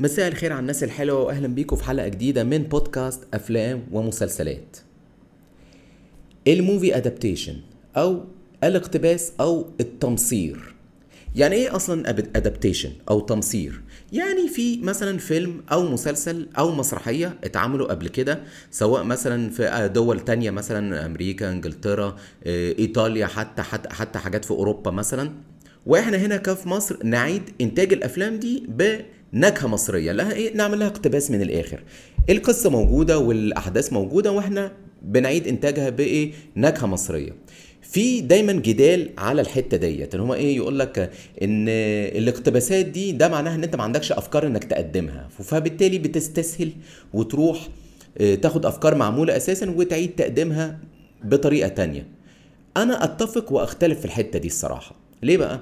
مساء الخير على الناس الحلوة وأهلا بيكم في حلقة جديدة من بودكاست أفلام ومسلسلات. ال movie adaptation أو الاقتباس أو التمصير. يعني إيه أصلا adaptation أو تمصير؟ يعني في مثلا فيلم أو مسلسل أو مسرحية اتعملوا قبل كده سواء مثلا في دول تانية مثلا أمريكا إنجلترا آه، إيطاليا حتى حتى حتى حاجات في أوروبا مثلا. وإحنا هنا كفي مصر نعيد إنتاج الأفلام دي بنكهه مصرية لها إيه؟ نعمل لها اقتباس من الآخر. القصة موجودة والأحداث موجودة وإحنا بنعيد إنتاجها بإيه؟ نكهة مصرية. في دايما جدال على الحتة ديت ان هو إيه؟ يقول لك إن الاقتباسات دي ده معناها إن أنت ما عندكش أفكار إنك تقدمها. فبالتالي بتستسهل وتروح آه، تاخد أفكار معمولة أساسا وتعيد تقديمها بطريقة تانية. أنا أتفق وأختلف في الحتة دي الصراحة. ليه بقى؟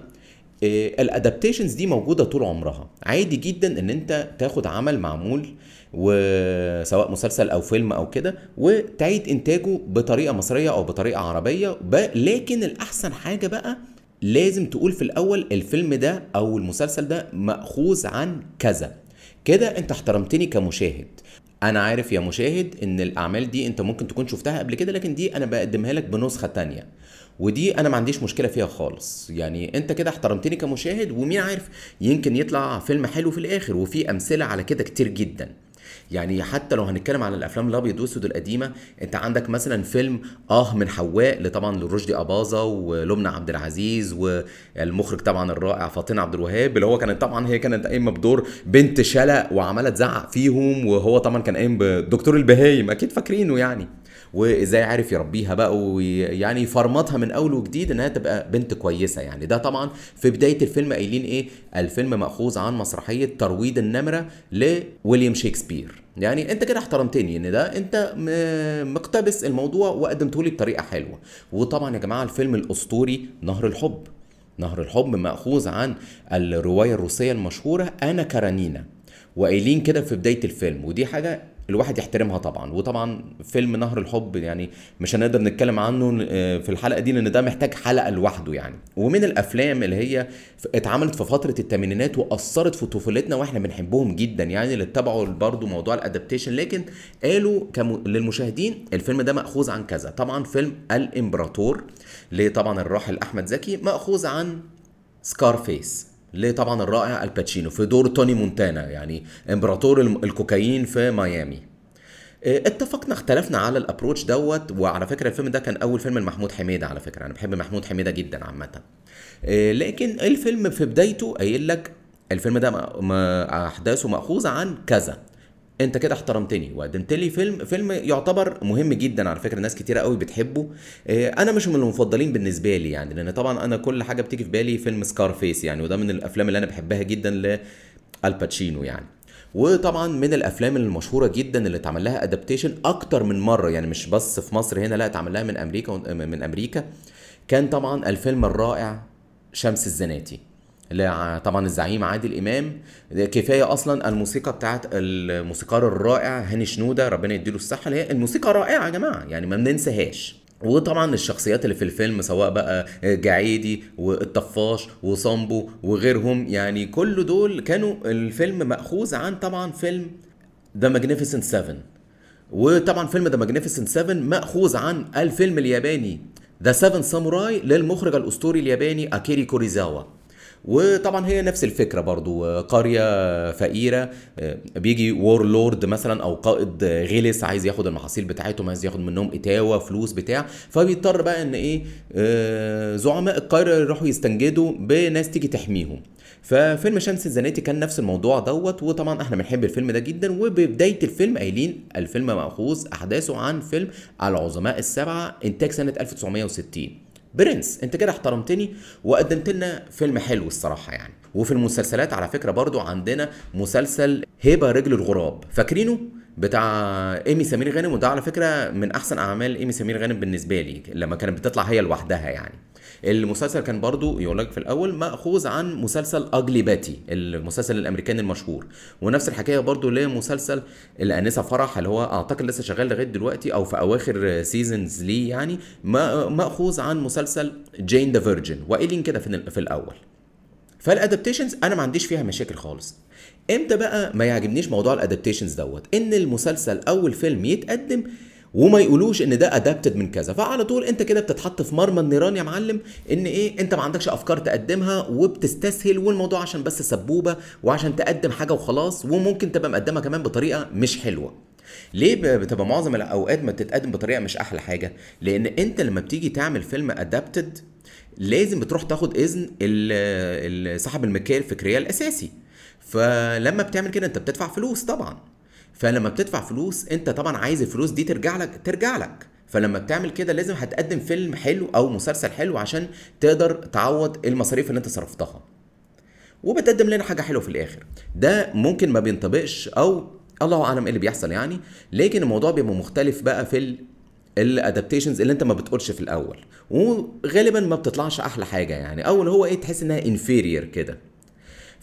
الادابتيشنز دي موجودة طول عمرها. عادي جدا إن أنت تاخد عمل معمول وسواء مسلسل أو فيلم أو كده وتعيد إنتاجه بطريقة مصرية أو بطريقة عربية. لكن الأحسن حاجة بقى لازم تقول في الأول الفيلم ده أو المسلسل ده مأخوذ عن كذا. كده أنت احترمتني كمشاهد. أنا عارف يا مشاهد إن الأعمال دي أنت ممكن تكون شفتها قبل كده لكن دي أنا بقدمها لك بنسخة تانية. ودي أنا ما عنديش مشكلة فيها خالص. يعني أنت كده احترمتني كمشاهد ومين عارف يمكن يطلع فيلم حلو في الآخر وفي أمثلة على كده كتير جدا. يعني حتى لو هنتكلم عن الأفلام الأبيض والأسود القديمة أنت عندك مثلا فيلم آه من حواء لطبعا لرشدي أباظة ولبنى عبد العزيز والمخرج طبعا الرائع فاطين عبد الوهاب اللي هو كانت طبعا هي كانت قايمة بدور بنت شلق وعمالة تزعق فيهم وهو طبعا كان قايم بدكتور البهايم أكيد فاكرينه يعني. وإزاي عارف يربيها بقى ويعني يفرمطها من أول وجديد إنها تبقى بنت كويسة يعني. ده طبعا في بداية الفيلم قايلين إيه؟ الفيلم مأخوذ عن مسرحية ترويض النمرة لويليام شكسبير يعني أنت كده احترمتني إن ده أنت مقتبس الموضوع وقدمته لي بطريقة حلوة. وطبعا يا جماعة الفيلم الأسطوري نهر الحب. نهر الحب مأخوذ عن الرواية الروسية المشهورة أنا كارانينا. وقايلين كده في بداية الفيلم ودي حاجة الواحد يحترمها طبعا. وطبعا فيلم نهر الحب يعني مش هنقدر نتكلم عنه آه، في الحلقة دي لأن ده محتاج حلقة لوحده يعني. ومن الأفلام اللي هي اتعملت في فترة الثمانينات وأثرت في طفولتنا وإحنا بنحبهم جدا يعني اللي اتبعوا برضه موضوع الادابتيشن لكن قالوا كم... للمشاهدين الفيلم ده مأخوذ عن كذا. طبعا فيلم الإمبراطور لطبعا الراحل أحمد زكي مأخوذ عن Scarface. ل طبعا الرائع آل باتشينو في دور توني مونتانا يعني إمبراطور الكوكايين في ميامي. آه، اتفقنا اختلفنا على ال approach دوت وعلى فكرة الفيلم ده كان أول فيلم لمحمود حميدة على فكرة أنا بحب محمود حميدة جدا عامة. آه، لكن الفيلم في بدايته قايل لك الفيلم ده أحداثه مأخوذة عن كذا. انت كده احترمتني. وقدمت لي فيلم فيلم يعتبر مهم جدا على فكرة ناس كتيرة قوي بتحبه. آه، أنا مش من المفضلين بالنسبة لي يعني لأن طبعا أنا كل حاجة بتيجي في بالي فيلم Scarface يعني وده من الأفلام اللي أنا بحبها جدا لآل باتشينو يعني. وطبعا من الأفلام المشهورة جدا اللي اتعمل لها adaptation أكتر من مرة يعني مش بس في مصر هنا لا اتعمل لها من أمريكا من أمريكا. كان طبعا الفيلم الرائع شمس الزناتي. طبعا الزعيم عادل إمام. كفاية أصلا الموسيقى بتاعت الموسيقار الرائع هاني شنودة ربنا يديله الصحة اللي هي الموسيقى رائعه يا جماعة يعني ما بننساهاش. وطبعا الشخصيات اللي في الفيلم سواء بقى جعيدي والطفاش وصامبو وغيرهم يعني كل دول كانوا الفيلم مأخوذ عن طبعا فيلم The Magnificent 7 وطبعا فيلم The Magnificent 7 مأخوذ عن الفيلم الياباني The 7 Samurai للمخرج الأسطوري الياباني أكيرا كوروساوا. وطبعا هي نفس الفكرة برضو قرية فقيرة بيجي warlord مثلا أو قائد غلس عايز ياخد المحاصيل بتاعتهم عايز ياخد منهم إتاوة فلوس بتاع فبيضطر بقى إن إيه آه، زعماء القريه يروحوا يستنجدوا بناس تيجي تحميهم. ففيلم شمس الزناتي كان نفس الموضوع دوت وطبعا إحنا بنحب الفيلم ده جدا وببداية الفيلم قايلين الفيلم مأخوذ أحداثه عن فيلم العظماء السبعة إنتاج سنة 1960 برنس. انت كده احترمتني وقدمت لنا فيلم حلو الصراحة يعني. وفي المسلسلات على فكرة برضو عندنا مسلسل هبه رجل الغراب. فاكرينه؟ بتاع إيمي سمير غانم وده على فكرة من أحسن أعمال إيمي سمير غانم بالنسبة لي لما كانت بتطلع هي لوحدها يعني. المسلسل كان برضو يقول لك في الأول مأخوذ عن مسلسل Ugly Betty المسلسل الأمريكاني المشهور. ونفس الحكاية برضو لمسلسل الأنسة فرح اللي هو أعتقد لسه شغال لغاية دلوقتي أو في أواخر seasons ليه يعني. ما- مأخوذ عن مسلسل Jane the Virgin وقايلين كده في الأول. فال adaptations أنا ما عنديش فيها مشاكل خالص. إمتى بقى ما يعجبنيش موضوع الادابتيشنز دوت؟ إن المسلسل أو الفيلم يتقدم وما يقولوش إن ده ادابتد من كذا. فعلى طول أنت كده بتتحط في مرمى النيران يا معلم إن إيه؟ أنت ما عندكش أفكار تقدمها وبتستسهل والموضوع عشان بس سبوبة وعشان تقدم حاجة وخلاص وممكن تبقى مقدمها كمان بطريقة مش حلوة. ليه بتبقى معظم الأوقات ما بتتقدم بطريقة مش أحلى حاجة؟ لأن أنت لما بتيجي تعمل فيلم ادابتد لازم بتروح تاخد إذن صاحب الملكيه الفكرية الأساسي. فلما بتعمل كده انت بتدفع فلوس طبعا. فلما بتدفع فلوس انت طبعا عايز الفلوس دي ترجع لك ترجع لك. فلما بتعمل كده لازم هتقدم فيلم حلو أو مسلسل حلو عشان تقدر تعوض المصاريف اللي انت صرفتها. وبتقدم لنا حاجة حلوة في الآخر. ده ممكن ما بينطبقش أو الله اعلم إيه اللي بيحصل يعني لكن الموضوع بيبقى مختلف بقى في ال الادابتيشنز اللي انت ما بتقولش في الأول. وغالبا ما بتطلعش أحلى حاجة يعني. اول هو إيه تحس إنها inferior كده.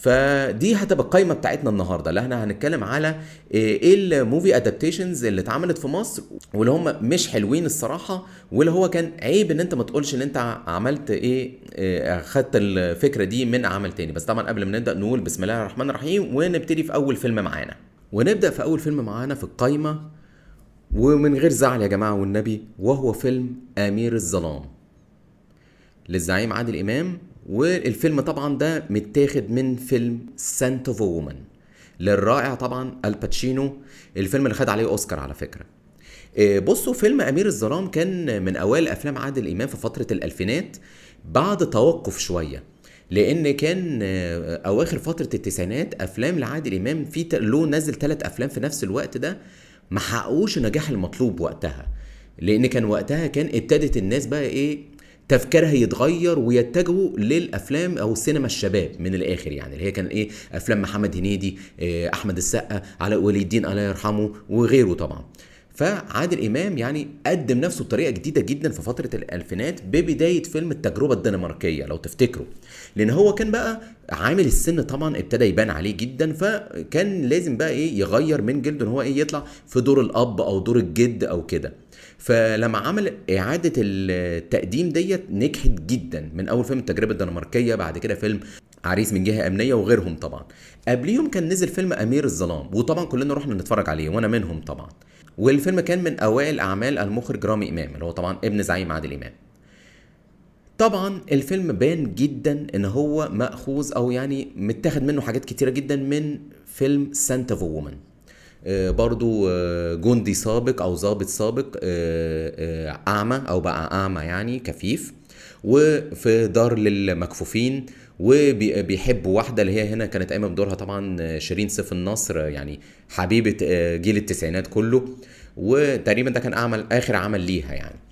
فدي هتبقى القايمة بتاعتنا النهارده. اللي إحنا هنتكلم على إيه ال movie adaptations اللي اتعملت في مصر واللي هم مش حلوين الصراحة واللي هو كان عيب إن أنت ما تقولش إن أنت عملت إيه إيه، خدت الفكرة دي من عمل تاني. بس طبعا قبل ما نبدأ نقول بسم الله الرحمن الرحيم ونبتدي في أول فيلم معانا. ونبدأ في أول فيلم معانا في القايمة ومن غير زعل يا جماعة والنبي وهو فيلم أمير الظلام. للزعيم عادل إمام والفيلم طبعا ده متاخد من فيلم Scent of a Woman للرائع طبعا آل باتشينو الفيلم اللي خد عليه أوسكار على فكرة. إيه، بصوا فيلم أمير الظلام كان من أوائل أفلام عادل إمام في فترة الألفينات بعد توقف شوية لأن كان آه، أواخر فترة التسعينات أفلام لعادل إمام في له نزل ثلاث أفلام في نفس الوقت ده ما حققوش النجاح المطلوب وقتها لأن كان وقتها كان ابتدت الناس بقى إيه تفكيرها يتغير ويتجهوا للأفلام أو السينما الشباب من الآخر يعني اللي هي كان إيه؟ أفلام محمد هنيدي آه، أحمد السقا علاء ولي الدين الله يرحمه وغيره طبعا. فعادل إمام يعني قدم نفسه بطريقة جديدة جدا في فترة الألفينات ببداية فيلم التجربة الدنماركية لو تفتكروا. لأن هو كان بقى عامل السن طبعا ابتدى يبان عليه جدا فكان لازم بقى إيه يغير من جلده إن هو إيه يطلع في دور الأب أو دور الجد أو كده. فلما عمل إعادة التقديم ديت نجحت جدا من أول فيلم التجربة الدنماركية بعد كده فيلم عريس من جهة أمنية وغيرهم طبعا. قبليهم كان نزل فيلم أمير الظلام وطبعا كلنا رحنا نتفرج عليه وأنا منهم طبعا. والفيلم كان من أوائل أعمال المخرج رامي إمام اللي هو طبعا ابن زعيم عادل إمام. طبعا الفيلم بان جدا إن هو مأخوذ أو يعني متاخد منه حاجات كتيرة جدا من فيلم Scent of a Woman برضو آه، جندي سابق أو ضابط سابق آه، آه، أعمى أو بقى أعمى يعني كفيف. وفي دار للمكفوفين وبيحب واحدة اللي هي هنا كانت قايمة بدورها طبعا شيرين سيف النصر يعني حبيبة جيل التسعينات كله. وتقريبا ده كان أعمل آخر عمل ليها يعني.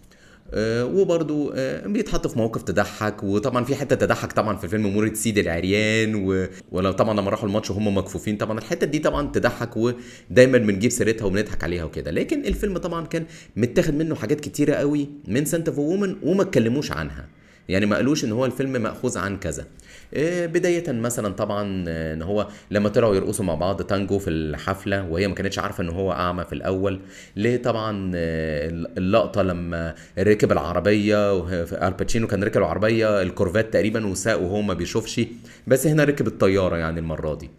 آه، وبرضو آه، بيتحط في مواقف تضحك وطبعا في حتة تضحك طبعا في فيلم مورد سيد العريان و... ولو طبعا لما راحوا الماتش وهم مكفوفين طبعا الحتة دي طبعا تضحك ودايما بنجيب سيرتها وبنضحك عليها وكده. لكن الفيلم طبعا كان متاخد منه حاجات كتيرة قوي من Scent of a Woman وما اتكلموش عنها. يعني ما قالوش إن هو الفيلم مأخوذ عن كذا. آه، بداية مثلا طبعا آه، إن هو لما طلعوا يرقصوا مع بعض تانجو في الحفلة وهي ما كانتش عارفة إن هو أعمى في الأول. ليه طبعا آه، اللقطة لما ركب العربية وه- آل باتشينو كان ركب العربية الكورفات تقريبا وساق وهو ما بيشوفش. بس هنا ركب الطيارة يعني المرة دي.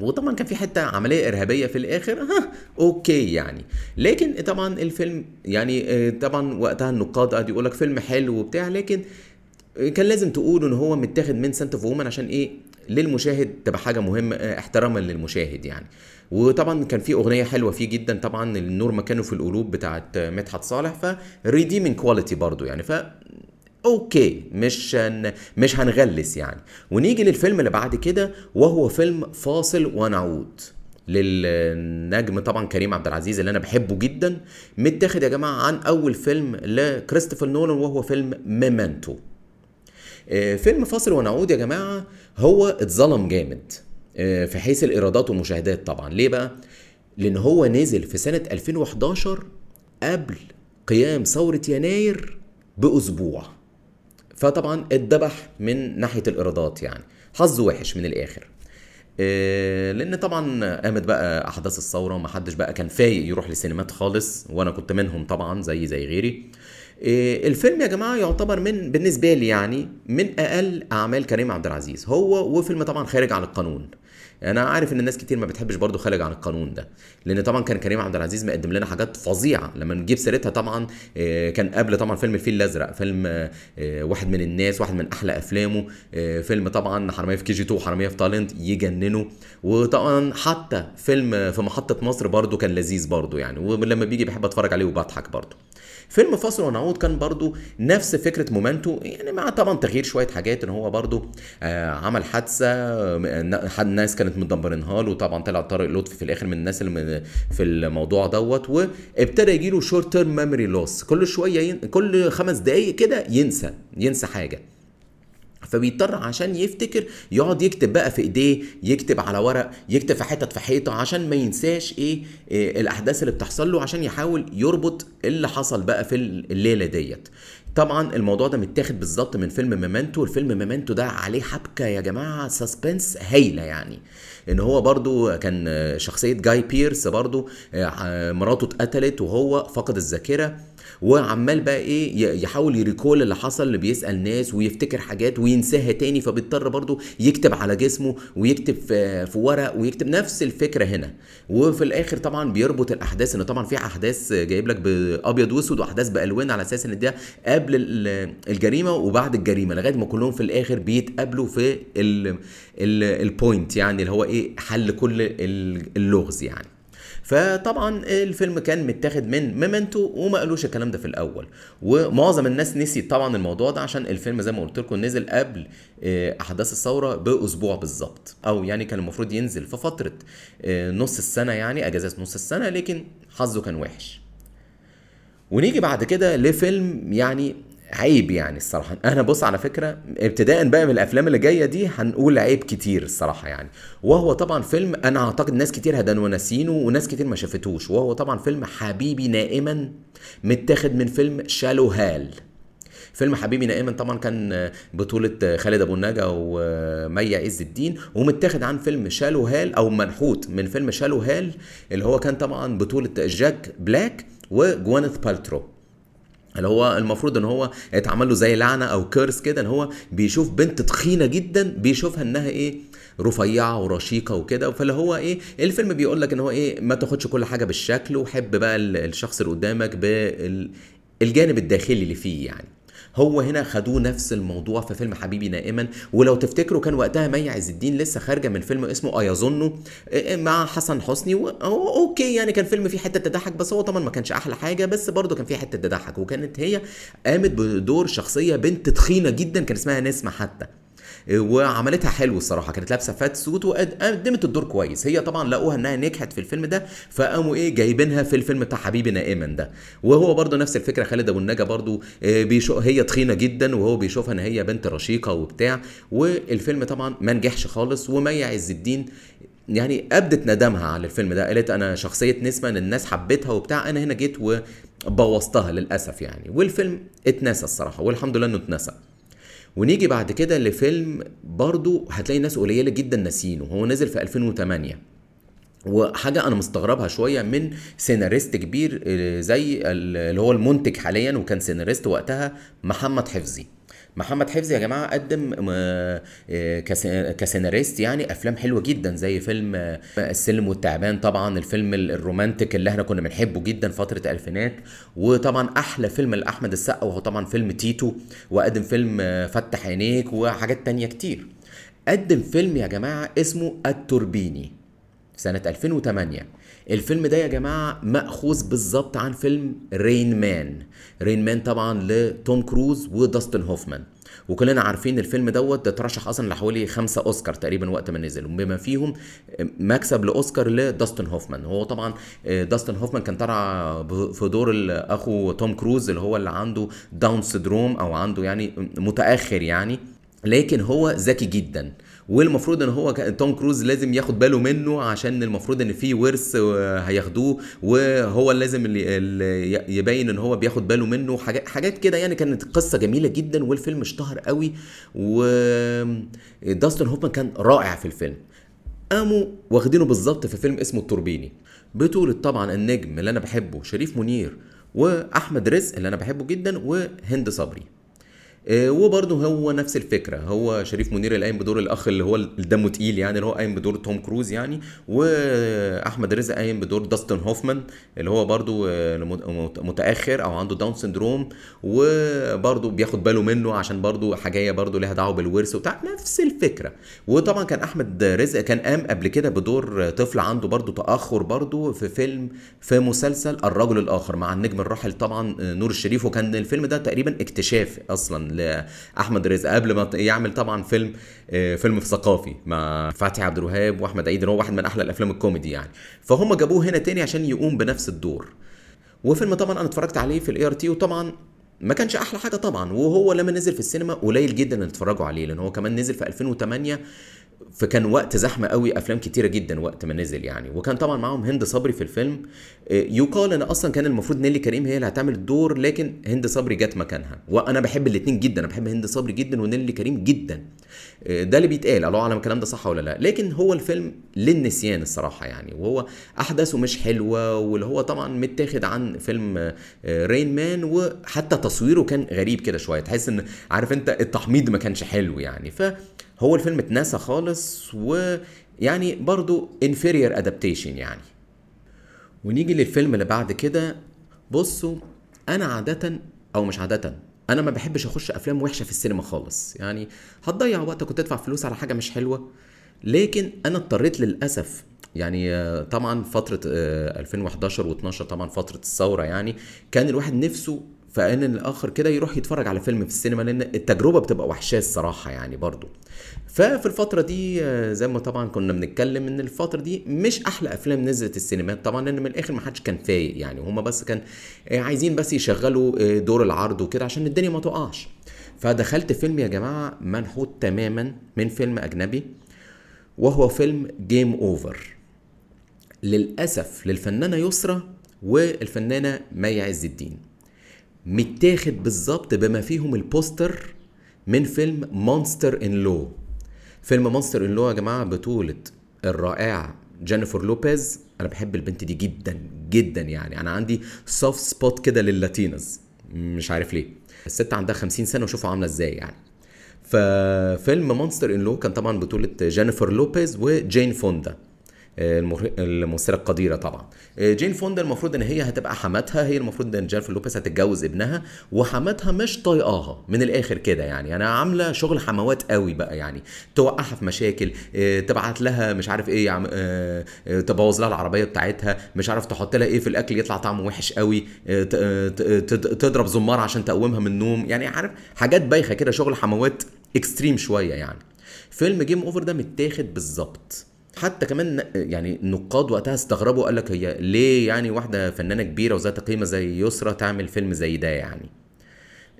وطبعا كان في حتة عملية إرهابية في الآخر ها okay يعني. لكن طبعا الفيلم يعني طبعا وقتها النقاد قعدوا يقول لك فيلم حلو وبتاع لكن كان لازم تقولوا إن هو متاخد من Scent of a Woman عشان إيه؟ للمشاهد تبقى حاجة مهمة آه، احتراما للمشاهد يعني. وطبعا كان في أغنية حلوة فيه جدا طبعا النور مكانه في القلوب بتاعت مدحت صالح ف redeeming quality برضو يعني ف okay مش هن... مش هنغلس يعني. ونيجي للفيلم اللي بعد كده وهو فيلم فاصل ونعود للنجم طبعا كريم عبد العزيز اللي أنا بحبه جدا. متاخد يا جماعة عن أول فيلم لكريستوفر نولان وهو فيلم ميمنتو. فيلم فاصل ونعود يا جماعة. هو اتظلم جامد آه، في حيث الإيرادات والمشاهدات طبعا. ليه بقى؟ لأن هو نزل في سنة 2011 قبل قيام ثورة يناير بأسبوع. فطبعا اتذبح من ناحية الإيرادات يعني. حظه وحش من الآخر. آه، لأن طبعا قامت بقى أحداث الثورة ومحدش بقى كان فايق يروح للسينمات خالص وأنا كنت منهم طبعا زي زي غيري. آه، الفيلم يا جماعة يعتبر من بالنسبة لي يعني من أقل أعمال كريم عبد العزيز. هو وفيلم طبعا خارج عن القانون. أنا عارف إن الناس كتير ما بتحبش برضو خارج عن القانون ده لأن طبعا كان كريم عبد العزيز مقدم لنا حاجات فظيعة. لما نجيب سيرتها طبعا آه، كان قبل طبعا فيلم الفيل الأزرق فيلم آه، واحد من الناس واحد من أحلى أفلامه آه، فيلم طبعا حرامية في KG 2 حرامية في تايلاند يجننوا وطبعا حتى فيلم في محطة مصر برضو كان لذيذ برضو يعني ولما بيجي بحب أتفرج عليه وبضحك برضو. فيلم فاصل ونعود كان برضو نفس فكرة Memento يعني مع طبعا تغيير شوية حاجات إن هو برضو عمل حادثة حد الناس كانت مدبرينها له. وطبعا طلع طارق لطفي في الآخر من الناس اللي في الموضوع دوت وابتدى يجي له short term memory loss كل شوية ين... كل خمس دقائق كده ينسى ينسى حاجة. فبيضطر عشان يفتكر يقعد يكتب بقى في إيديه يكتب على ورق يكتب في حتت في حيطة عشان ما ينساش إيه, إيه الأحداث اللي بتحصل له عشان يحاول يربط اللي حصل بقى في الليلة ديت. طبعا الموضوع ده متاخد بالظبط من فيلم Memento الفيلم Memento ده عليه حبكة يا جماعة suspense هايلة يعني. إن هو برضو كان شخصية جاي بيرس برضو آه، مراته اتقتلت وهو فقد الذاكرة. وعمال بقى إيه يحاول يريكول اللي حصل اللي بيسأل ناس ويفتكر حاجات وينساها تاني فبيضطر برضو يكتب على جسمه ويكتب في, ورق ويكتب نفس الفكرة هنا. وفي الآخر طبعا بيربط الأحداث إن طبعا في أحداث جايب لك بأبيض وأسود وأحداث بألوان على أساس إن ده قبل ال- الجريمة وبعد الجريمة لغاية ما كلهم في الآخر بيتقابلوا في ال- ال- البوينت يعني اللي هو إيه حل كل ال- اللغز يعني. فطبعا الفيلم كان متاخد من ميمنتو وما قالوش الكلام ده في الأول. ومعظم الناس نسيت طبعا الموضوع ده عشان الفيلم زي ما قلت لكم نزل قبل آه، أحداث الثورة بأسبوع بالظبط. أو يعني كان المفروض ينزل في فترة آه، نص السنة يعني اجازات نص السنة لكن حظه كان وحش. ونيجي بعد كده لفيلم يعني عيب يعني الصراحة. أنا بص على فكرة ابتداء بقى من الأفلام اللي جاية دي هنقول عيب كتير الصراحة يعني. وهو طبعا فيلم أنا أعتقد ناس كتير هدانوا ناسينه وناس كتير ما شافتوش. وهو طبعا فيلم حبيبي نائما متاخد من فيلم Shallow Hal. فيلم حبيبي نائما طبعا كان بطولة خالد أبو النجا ومي عز الدين ومتاخد عن فيلم Shallow Hal أو منحوت من فيلم Shallow Hal اللي هو كان طبعا بطولة جاك بلاك وجوينيث بالترو. اللي هو المفروض ان هو اتعمل له زي لعنة أو curse كده ان هو بيشوف بنت تخينة جدا بيشوفها انها إيه رفيعة ورشيقة وكده. فاللي هو إيه الفيلم بيقول لك ان هو إيه ما تاخدش كل حاجة بالشكل وحب بقى ال- الشخص اللي قدامك بالجانب الداخلي اللي فيه يعني. هو هنا خدوه نفس الموضوع في فيلم حبيبي نائما. ولو تفتكروا كان وقتها مي عز الدين لسه خارجة من فيلم اسمه أيظن مع حسن حسني وهو okay يعني كان فيلم فيه حتة تضحك بس هو طبعا ما كانش أحلى حاجة بس برضه كان فيه حتة تضحك. وكانت هي قامت بدور شخصية بنت تخينة جدا كان اسمها نسمة حتى. وعملتها حلو الصراحة. كانت لابسة فات سوت وقدمت الدور كويس. هي طبعا لقوها إنها نجحت في الفيلم ده فقاموا إيه جايبينها في الفيلم بتاع حبيبي نائما ده. وهو برضه نفس الفكرة خالد ابو النجا برضه آه، بيشوف هي تخينة جدا وهو بيشوفها إن هي بنت رشيقة وبتاع. والفيلم طبعا ما نجحش خالص ومي عز الدين يعني أبدت ندمها على الفيلم ده. قالت أنا شخصية نسمة إن الناس حبتها وبتاع أنا هنا جيت وبوظتها للأسف يعني. والفيلم اتنسى الصراحة والحمد لله إنه اتنسى. ونيجي بعد كده لفيلم برضو هتلاقي ناس قليلة جدا ناسينه. هو نزل في 2008 وحاجة أنا مستغربها شوية من سيناريست كبير آه، زي ال- اللي هو المنتج حاليا وكان سيناريست وقتها محمد حفظي. محمد حفظي يا جماعة قدم آه، آه، كس- كسيناريست يعني أفلام حلوة جدا زي فيلم آه، السلم والتعبان طبعا الفيلم ال- الرومانتك اللي إحنا كنا بنحبه جدا فترة الألفينات وطبعا أحلى فيلم لأحمد السقا وهو طبعا فيلم تيتو وقدم فيلم فتح عينيك وحاجات تانية كتير. قدم فيلم يا جماعة اسمه التوربيني سنة 2008 الفيلم ده يا جماعة مأخوذ بالظبط عن فيلم Rain Man Rain Man طبعا لتوم كروز وداستن هوفمان. وكلنا عارفين الفيلم دوت ده ترشح أصلا لحوالي خمسة أوسكار تقريبا وقت ما نزل. بما فيهم مكسب لأوسكار لداستن هوفمان. هو طبعا داستن هوفمان كان طالع في دور أخو توم كروز اللي هو اللي عنده Down syndrome أو عنده يعني متأخر يعني. لكن هو ذكي جدا. والمفروض ان هو توم كروز لازم ياخد باله منه عشان المفروض ان في ورث آه، هياخدوه وهو لازم اللي يبين ان هو بياخد باله منه. حاجات حاجات كده يعني كانت قصة جميلة جدا والفيلم اشتهر قوي وداستن هوفمان كان رائع في الفيلم. قاموا واخدينه بالظبط في فيلم اسمه التوربيني. بطولة طبعا النجم اللي أنا بحبه شريف منير وأحمد رزق اللي أنا بحبه جدا وهند صبري. وبرضه هو نفس الفكرة. هو شريف منير اللي قايم بدور الأخ اللي هو دمه تقيل يعني اللي هو قايم بدور توم كروز يعني وأحمد رزق قايم بدور داستن هوفمان اللي هو برضه آه، مت- متأخر أو عنده Down syndrome وبرضه بياخد باله منه عشان برضه حاجة برضه ليها دعوة بالورث وبتاع. نفس الفكرة. وطبعا كان أحمد رزق كان قام قبل كده بدور طفل عنده برضه تأخر برضه في فيلم في مسلسل الرجل الآخر مع النجم الراحل طبعا نور الشريف. وكان الفيلم ده تقريبا اكتشاف أصلا لاحمد رزق قبل ما يعمل طبعا فيلم آه، فيلم ثقافي مع فتحي عبد الوهاب وأحمد عيد هو واحد من أحلى الأفلام الكوميدي يعني. فهم جابوه هنا تاني عشان يقوم بنفس الدور. وفيلم طبعا أنا اتفرجت عليه في ال ART وطبعا ما كانش أحلى حاجة طبعا. وهو لما نزل في السينما قليل جدا اللي اتفرجوا عليه لأن هو كمان نزل في 2008 فكان وقت زحمة قوي أفلام كتيرة جدا وقت ما نزل يعني. وكان طبعا معاهم هند صبري في الفيلم. آه، يقال إن أصلا كان المفروض نيلي كريم هي اللي هتعمل الدور لكن هند صبري جت مكانها. وأنا بحب الاثنين جدا أنا بحب هند صبري جدا ونيلي كريم جدا. آه، ده اللي بيتقال الله أعلم الكلام ده صح ولا لا؟ لكن هو الفيلم للنسيان الصراحة يعني. وهو أحداثه مش حلوة واللي هو طبعا متاخد عن فيلم آه، آه، رين مان وحتى تصويره كان غريب كده شوية. تحس إن عارف أنت التحميض ما كانش حلو يعني. فهو الفيلم اتنسى خالص ويعني برضو inferior adaptation يعني. ونيجي للفيلم اللي بعد كده بصوا أنا عادة أو مش عادة أنا ما بحبش أخش أفلام وحشة في السينما خالص. يعني هتضيع وقتك وتدفع فلوس على حاجة مش حلوة. لكن أنا اضطريت للأسف يعني آه، طبعا فترة آه، 2011 و12 طبعا فترة الثورة يعني كان الواحد نفسه في ان الآخر كده يروح يتفرج على فيلم في السينما لأن التجربة بتبقى واحشاه الصراحة يعني برضو. ففي الفترة دي آه، زي ما طبعا كنا بنتكلم إن الفترة دي مش أحلى أفلام نزلت السينمات طبعا لأن من الآخر ما حدش كان فايق يعني هما بس كان آه، عايزين بس يشغلوا آه، دور العرض وكده عشان الدنيا ما تقعش. فدخلت فيلم يا جماعة منحوت تماما من فيلم أجنبي وهو فيلم Game Over للأسف للفنانة يسرى والفنانة مي عز الدين. متاخد بالظبط بما فيهم البوستر من فيلم مونستر ان لو فيلم مونستر ان لو يا جماعة بطولة الرائعه جينيفر لوبيز أنا بحب البنت دي جدا جدا يعني. أنا عندي soft spot كده لل Latins. مش عارف ليه. الست عندها 50 سنة وشوفوا عاملة إزاي يعني. ففيلم Monster-in-Law كان طبعا بطولة جينيفر لوبيز وجين فوندا الممثلة القديرة طبعا. جين فوندا المفروض إن هي هتبقى حماتها هي المفروض إن جينيفر لوبيز هتتجوز ابنها وحماتها مش طايقاها من الآخر كده يعني. أنا عاملة شغل حموات قوي بقى يعني. توقعها في مشاكل آه، تبعت لها مش عارف إيه آه، آه، تبوظ لها العربية بتاعتها مش عارف تحط لها إيه في الأكل يطلع طعمه وحش قوي آه، آه، تضرب زمار عشان تقومها من النوم يعني. عارف حاجات بايخة كده شغل حموات extreme شوية يعني. فيلم Game Over ده متاخد بالظبط. حتى كمان يعني النقاد وقتها استغربوا قال لك هي ليه يعني واحدة فنانة كبيرة وذات قيمة زي يسرا تعمل فيلم زي ده يعني؟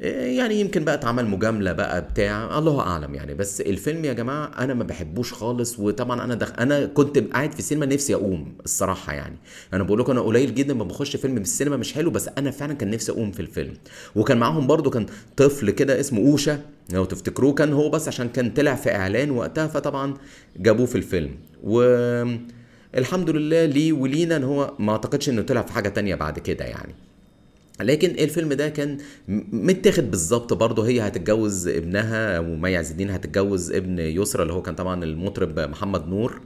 يعني يمكن بقى اتعمل مجاملة بقى بتاع الله أعلم يعني. بس الفيلم يا جماعة أنا ما بحبوش خالص وطبعا أنا دخ... أنا كنت قاعد في السينما نفسي أقوم الصراحة يعني. أنا بقول لكم أنا قليل جدا ما بخش فيلم في السينما مش حلو بس أنا فعلا كان نفسي أقوم في الفيلم. وكان معاهم برضو كان طفل كده اسمه أوشا لو تفتكروه كان هو بس عشان كان طلع في إعلان وقتها فطبعا جابوه في الفيلم. و الحمد لله ليه ولينا إن هو ما أعتقدش إنه طلع في حاجة تانية بعد كده يعني. لكن الفيلم ده كان متاخد بالظبط برضه. هي هتتجوز ابنها ومي عز الدين هتتجوز ابن يسرا اللي هو كان طبعا المطرب محمد نور.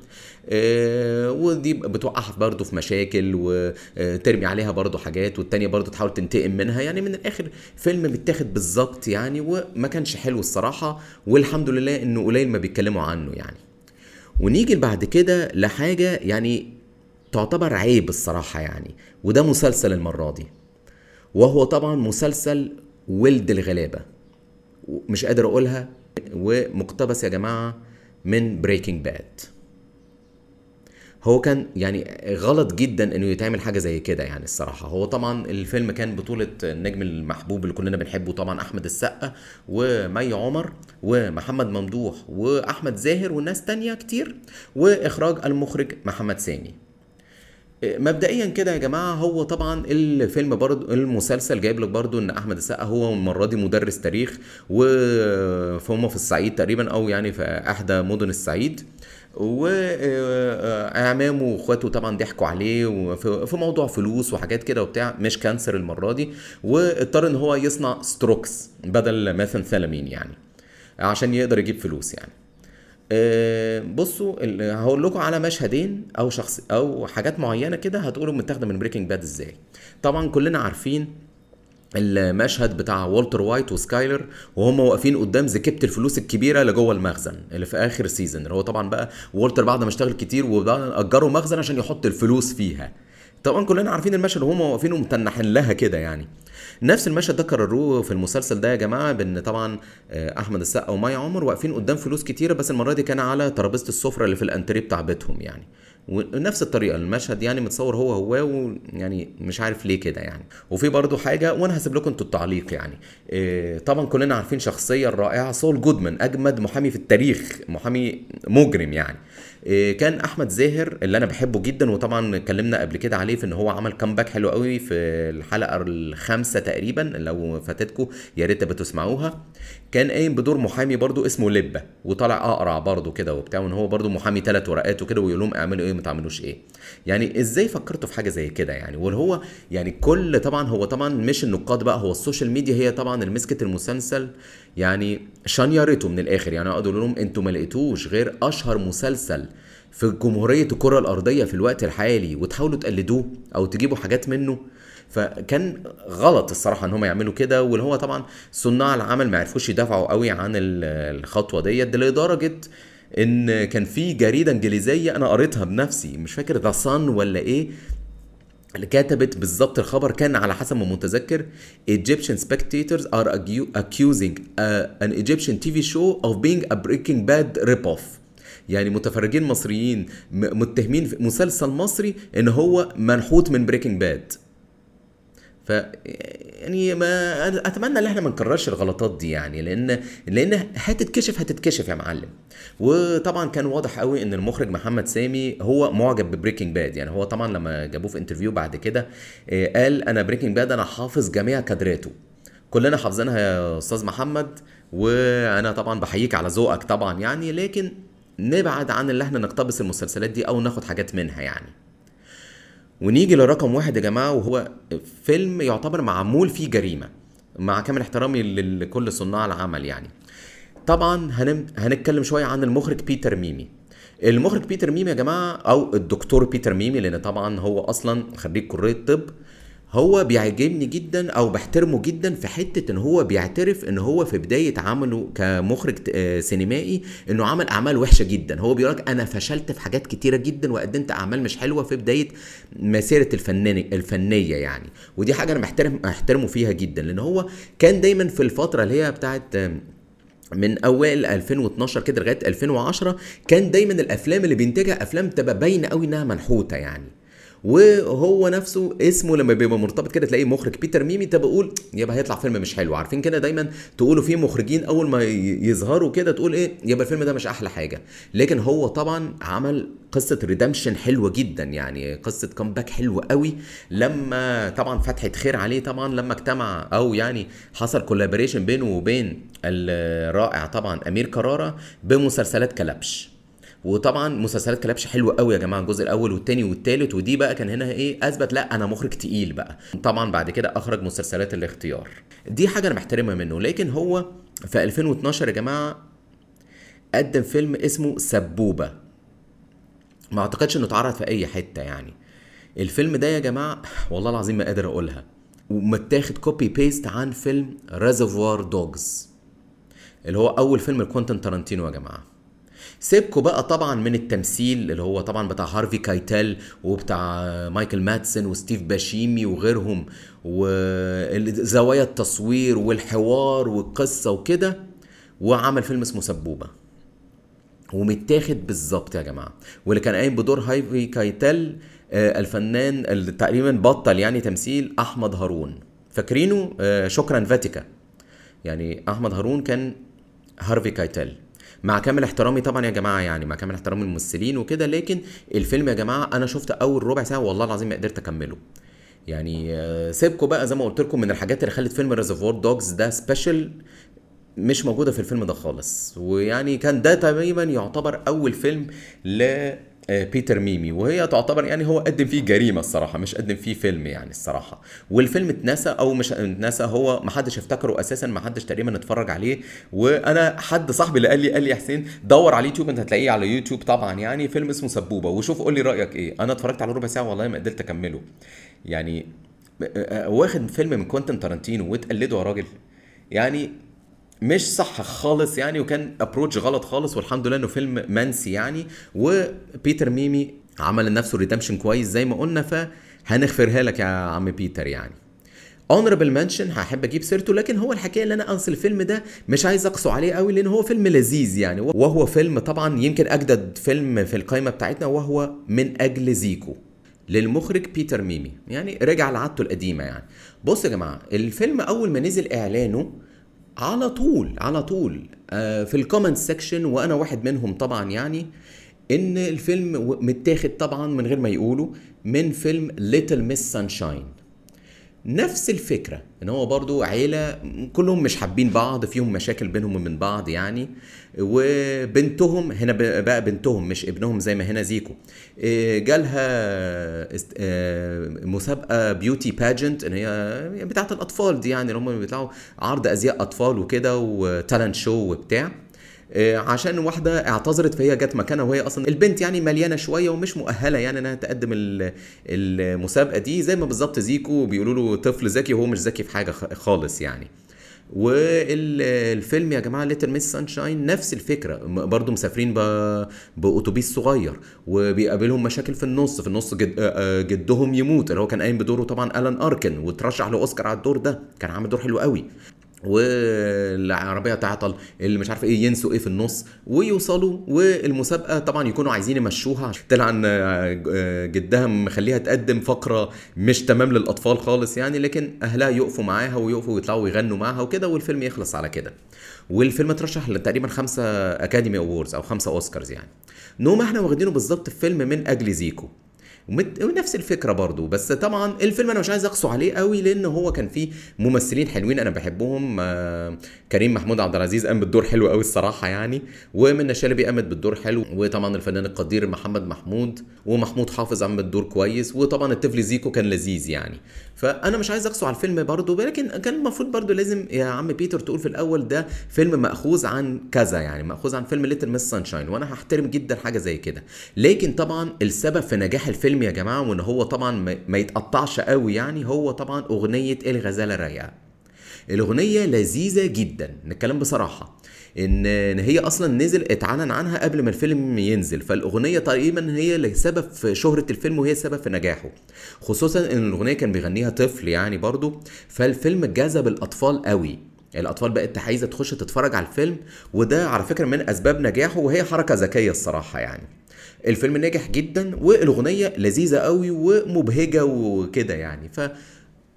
آه، ودي بتوقعها برضه في مشاكل وترمي عليها برضه حاجات والتانية برضه تحاول تنتقم منها. يعني من الآخر فيلم متاخد بالظبط يعني وما كانش حلو الصراحة والحمد لله إنه قليل ما بيتكلموا عنه يعني. ونيجي بعد كده لحاجة يعني تعتبر عيب الصراحة يعني وده مسلسل المرة دي. وهو طبعا مسلسل ولد الغلابة. مش قادر أقولها. ومقتبس يا جماعة من Breaking Bad هو كان يعني غلط جدا إنه يتعمل حاجة زي كده يعني الصراحة. هو طبعا الفيلم كان بطولة النجم المحبوب اللي كلنا بنحبه طبعا أحمد السقا ومي عمر ومحمد ممدوح وأحمد زاهر وناس تانية كتير وإخراج المخرج محمد سامي. مبدئيا كده يا جماعة هو طبعا الفيلم برضو المسلسل جايب لك برضو إن أحمد السقا هو المرة دي مدرس تاريخ وفهم في الصعيد تقريبا أو يعني في إحدى مدن الصعيد. واعمامه وإخواته طبعا ضحكوا عليه في موضوع فلوس وحاجات كده وبتاع مش كانسر المرة دي. واضطر إن هو يصنع استروكس بدل ميثانثيلامين يعني عشان يقدر يجيب فلوس يعني. آه، بصوا ال- هقول لكم على مشهدين أو شخص أو حاجات معينة كده هتقولوا متاخدة من Breaking Bad إزاي. طبعا كلنا عارفين المشهد بتاع والتر وايت وسكايلر وهم واقفين قدام زكيبة الفلوس الكبيرة اللي جوه المخزن اللي في آخر season اللي هو طبعا بقى والتر بعد ما اشتغل كتير وبقى مخزن عشان يحط الفلوس فيها. طبعا كلنا عارفين المشهد وهم واقفين ومتنحين لها كده يعني. نفس المشهد ده كرروه في المسلسل ده يا جماعة بإن طبعا آه، أحمد السقا ومايا عمر واقفين قدام فلوس كتيرة بس المرة دي كان على ترابيزة السفرة اللي في الأنتريه بتاع بيتهم يعني. ونفس الطريقة المشهد يعني متصور هو هو ويعني مش عارف ليه كده يعني. وفي برضو حاجة وأنا هسيب لكم أنتوا التعليق يعني. إيه طبعا كلنا عارفين شخصية الرائعة سول جودمان أجمد محامي في التاريخ محامي مجرم يعني. كان أحمد زاهر اللي أنا بحبه جدا وطبعا اتكلمنا قبل كده عليه في إن هو عمل comeback حلو قوي في الحلقة الخامسة تقريبا لو فاتتكم يا ريت بتسمعوها كان قايم بدور محامي برضو اسمه لبه وطالع أقرع برضو كده وبتاع وإن هو برضو محامي ثلاث ورقات وكده ويقول لهم اعملوا إيه ما تعملوش إيه. يعني إزاي فكرتوا في حاجة زي كده يعني؟ واللي هو يعني كل طبعا هو طبعا مش النقاد بقى هو ال social media هي طبعا اللي مسكت المسلسل يعني شنيرته من الآخر. يعني اقعد أقول لهم أنتوا ما لقيتوش غير أشهر مسلسل في جمهورية الكرة الأرضية في الوقت الحالي وتحاولوا تقلدوه أو تجيبوا حاجات منه. فكان غلط الصراحة إن هم يعملوا كده واللي هو طبعا صناع العمل ما عرفوش يدافعوا قوي عن ال- الخطوة ديت لدرجة إن كان في جريدة إنجليزية أنا قريتها بنفسي مش فاكر ذا صن ولا إيه اللي كتبت بالظبط الخبر كان على حسب ما متذكر Egyptian spectators are accusing an Egyptian TV show of being a Breaking Bad rip-off. يعني متفرجين مصريين متهمين في مسلسل مصري إن هو منحوت من Breaking Bad ف يعني ما أتمنى إن إحنا ما نكررش الغلطات دي يعني لأن لأن هتتكشف هتتكشف يا معلم. وطبعا كان واضح قوي إن المخرج محمد سامي هو معجب ب Breaking Bad يعني هو طبعا لما جابوه في interview بعد كده آه، قال أنا Breaking Bad أنا حافظ جميع كادراته. كلنا حافظينها يا أستاذ محمد وأنا طبعا بحييك على ذوقك طبعا يعني لكن نبعد عن اللي إحنا نقتبس المسلسلات دي أو ناخد حاجات منها يعني. ونيجي لرقم واحد يا جماعة وهو فيلم يعتبر معمول فيه جريمة مع كامل احترامي لكل صناع العمل يعني. طبعا هنم... هنتكلم شوية عن المخرج بيتر ميمي. المخرج بيتر ميمي يا جماعة أو الدكتور بيتر ميمي لأن طبعا هو أصلا خريج كلية طب هو بيعجبني جدا أو بحترمه جدا في حتة إن هو بيعترف إن هو في بداية عمله كمخرج آه، سينمائي إنه عمل أعمال وحشة جدا. هو بيقول أنا فشلت في حاجات كتيرة جدا وقدمت أعمال مش حلوة في بداية مسيرة الفنان الفنية يعني. ودي حاجة أنا محترم أحترمه فيها جدا. لأن هو كان دايما في الفترة اللي هي بتاعت آم، من أوائل 2012 كده لغاية 2010 كان دايما الأفلام اللي بينتجها أفلام تبقى باينة قوي إنها منحوتة يعني. وهو نفسه اسمه لما بيبقى مرتبط كده تلاقيه مخرج. بيتر ميمي أنت بتقول يبقى هيطلع فيلم مش حلو. عارفين كده دايما تقولوا في مخرجين أول ما يظهروا كده تقول إيه يبقى الفيلم ده مش أحلى حاجة. لكن هو طبعا عمل قصة redemption حلوة جدا. يعني قصة comeback حلوة قوي. لما طبعا فتحة خير عليه طبعا لما اجتمع أو يعني حصل collaboration بينه وبين الرائع طبعا أمير كرارة بمسلسلات كلبش. وطبعا مسلسلات كلبش حلوة قوي يا جماعة الجزء الأول والثاني والثالث ودي بقى كان هنا إيه أثبت لا أنا مخرج تقيل بقى. طبعا بعد كده أخرج مسلسلات الاختيار. دي حاجة أنا محترمها منه لكن هو في 2012 يا جماعة قدم فيلم اسمه سبوبة. ما أعتقدش إنه اتعرض في أي حتة يعني. الفيلم ده يا جماعة والله العظيم ما قادر أقولها. ومتاخد copy paste عن فيلم Reservoir Dogs اللي هو أول فيلم لكوينتين تارانتينو يا جماعة. سيبكوا بقى طبعا من التمثيل اللي هو طبعا بتاع هارفي كايتل وبتاع مايكل مادسن وستيف بوشيمي وغيرهم وزوايا التصوير والحوار والقصة وكده. وعمل فيلم اسمه سبوبة. ومتاخد بالظبط يا جماعة. واللي كان قايم بدور هارفي كايتل آه، الفنان اللي تقريبا بطل يعني تمثيل أحمد هارون. فاكرينه؟ آه، شكرا فاتيكا. يعني أحمد هارون كان هارفي كايتل مع كامل احترامي طبعا يا جماعة يعني مع كامل احترامي الممثلين وكده لكن الفيلم يا جماعة أنا شفت أول ربع ساعة والله العظيم ما قدرت أكمله. يعني آه، سيبكوا بقى زي ما قلت لكم من الحاجات اللي خلت فيلم Reservoir Dogs ده special مش موجودة في الفيلم ده خالص. ويعني كان ده تقريبا يعتبر أول فيلم ل بيتر ميمي وهي تعتبر يعني هو قدم فيه جريمة الصراحة مش قدم فيه فيلم يعني الصراحة. والفيلم اتنسى أو مش اتنسى هو ما حدش افتكره أساسا ما حدش تقريبا اتفرج عليه. وأنا حد صاحبي اللي قال لي قال لي يا حسين دور على اليوتيوب أنت هتلاقيه على يوتيوب طبعا. يعني فيلم اسمه سبوبة وشوف قول لي رأيك إيه. أنا اتفرجت على ربع ساعة والله ما قدرت أكمله. يعني آه، آه، واخد فيلم من كوينتن تارانتينو وتقلده يا راجل. يعني مش صح خالص يعني وكان approach غلط خالص والحمد لله إنه فيلم منسي يعني. وبيتر ميمي عمل لنفسه redemption كويس زي ما قلنا فهنغفرها لك يا عم بيتر يعني. honorable mention هحب أجيب سيرته لكن هو الحكاية اللي أنا اصل الفيلم ده مش عايز أقسو عليه قوي لأن هو فيلم لذيذ يعني. وهو فيلم طبعا يمكن أجدد فيلم في القائمه بتاعتنا وهو من أجل زيكو للمخرج بيتر ميمي يعني. رجع لعادته القديمة يعني. بص يا جماعة الفيلم أول ما نزل إعلانه على طول على طول. آه، في ال comment section وأنا واحد منهم طبعا يعني إن الفيلم متاخد طبعا من غير ما يقولوا من فيلم Little Miss Sunshine نفس الفكرة إن هو برضو عيلة كلهم مش حابين بعض فيهم مشاكل بينهم ومن بعض يعني. وبنتهم هنا بقى بنتهم مش ابنهم زي ما هنا زيكو. إيه، جالها آه، مسابقة beauty pageant إن هي بتاعت الأطفال دي يعني اللي هم بيطلعوا عرض ازياء أطفال وكده و talent show وبتاع. آه، عشان واحدة اعتذرت فهي جت مكانها وهي أصلا البنت يعني مليانة شوية ومش مؤهلة يعني إنها تقدم المسابقة دي. زي ما بالظبط زيكو بيقولوا له طفل ذكي وهو مش ذكي في حاجة خالص يعني. والفيلم يا جماعة Little Miss Sunshine نفس الفكرة. برضو مسافرين باتوبيس صغير وبيقابلهم مشاكل في النص. في النص جد آه، آه، جدهم يموت. اللي هو كان قايم بدوره طبعا آلان آركن وترشح لأوسكار على الدور ده. كان عامل دور حلو قوي. والعربية تعطل اللي مش عارف إيه ينسوا إيه في النص ويوصلوا والمسابقة طبعا يكونوا عايزين يمشوها طلع إن جدها مخليها تقدم فقرة مش تمام للأطفال خالص يعني لكن أهلها يقفوا معاها ويقفوا ويطلعوا ويغنوا معاها وكده والفيلم يخلص على كده. والفيلم اترشح لتقريبا خمسة Academy Awards أو خمسة اوسكارز يعني. نفهم إحنا واخدينه بالظبط في فيلم من أجل زيكو. ونفس الفكرة برضو. بس طبعا الفيلم أنا مش عايز أقسى عليه قوي لأن هو كان فيه ممثلين حلوين أنا بحبهم. آه، كريم محمود عبد العزيز قام بالدور حلو قوي الصراحة يعني. ومنة شلبي قامت بالدور حلو. وطبعا الفنان القدير محمد محمود ومحمود حافظ قام بالدور كويس. وطبعا الطفل زيكو كان لذيذ يعني. فأنا مش عايز أقسى على الفيلم برضو ولكن كان المفروض برضو لازم يا عم بيتر تقول في الأول ده فيلم مأخوذ عن كذا يعني مأخوذ عن فيلم Little Miss Sunshine وأنا هحترم جدا حاجة زي كده. لكن طبعا السبب في نجاح الفيلم يا جماعة وإن هو طبعا ما يتقطعش قوي يعني هو طبعا أغنية الغزالة الرايقه الأغنية لذيذة جدا. نتكلم بصراحة. إن هي أصلا نزل اتعلن عنها قبل ما الفيلم ينزل. فالأغنية تقريبا هي اللي سبب في شهرة الفيلم وهي سبب في نجاحه. خصوصا إن الأغنية كان بيغنيها طفل يعني برضو. فالفيلم جذب الأطفال قوي. الأطفال بقت عايزة تخش تتفرج على الفيلم وده على فكرة من أسباب نجاحه وهي حركة ذكية الصراحة يعني. الفيلم نجح جدا والأغنية لذيذة قوي ومبهجة وكده يعني. ف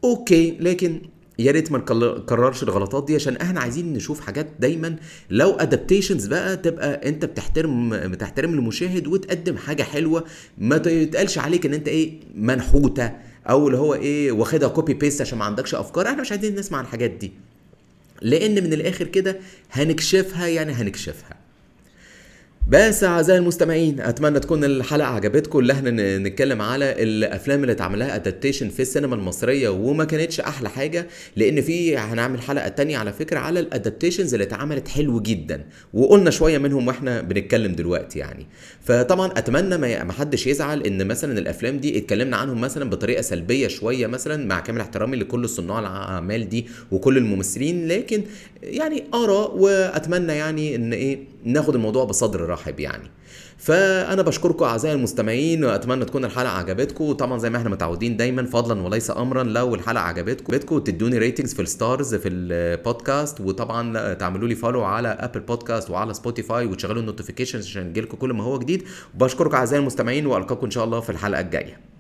okay لكن يا ريت ما نكررش الغلطات دي عشان إحنا عايزين نشوف حاجات دايما لو adaptations بقى تبقى انت بتحترم بتحترم المشاهد وتقدم حاجة حلوة. ما يتقالش عليك ان انت إيه منحوتة أو اللي هو إيه واخدها copy paste عشان ما عندكش أفكار. إحنا مش عايزين نسمع الحاجات دي. لأن من الآخر كده هنكشفها يعني هنكشفها. بس أعزائي المستمعين أتمنى تكون الحلقة عجبتكم. اللي إحنا نتكلم على الأفلام اللي اتعمل لها adaptation في السينما المصرية وما كانتش أحلى حاجة لأن في هنعمل حلقة تانية على فكرة على ال adaptations اللي اتعملت حلو جدا وقلنا شوية منهم وإحنا بنتكلم دلوقتي يعني. فطبعا أتمنى ما حدش يزعل إن مثلا الأفلام دي اتكلمنا عنهم مثلا بطريقة سلبية شوية مثلا مع كامل احترامي لكل صناع الأعمال دي وكل الممثلين لكن يعني آراء وأتمنى يعني إن إيه ناخد الموضوع بصدر رحب يعني. فأنا بشكركم أعزائي المستمعين وأتمنى تكون الحلقة عجبتكم. طبعا زي ما إحنا متعودين دايما فضلا وليس امرا لو الحلقة عجبتكم تدوني ratings في ال stars في البودكاست وطبعا تعملوا لي follow على Apple Podcasts وعلى Spotify وتشغلوا ال notifications عشان يجيلكم كل ما هو جديد. وبشكركم أعزائي المستمعين وألقاكم إن شاء الله في الحلقة الجاية.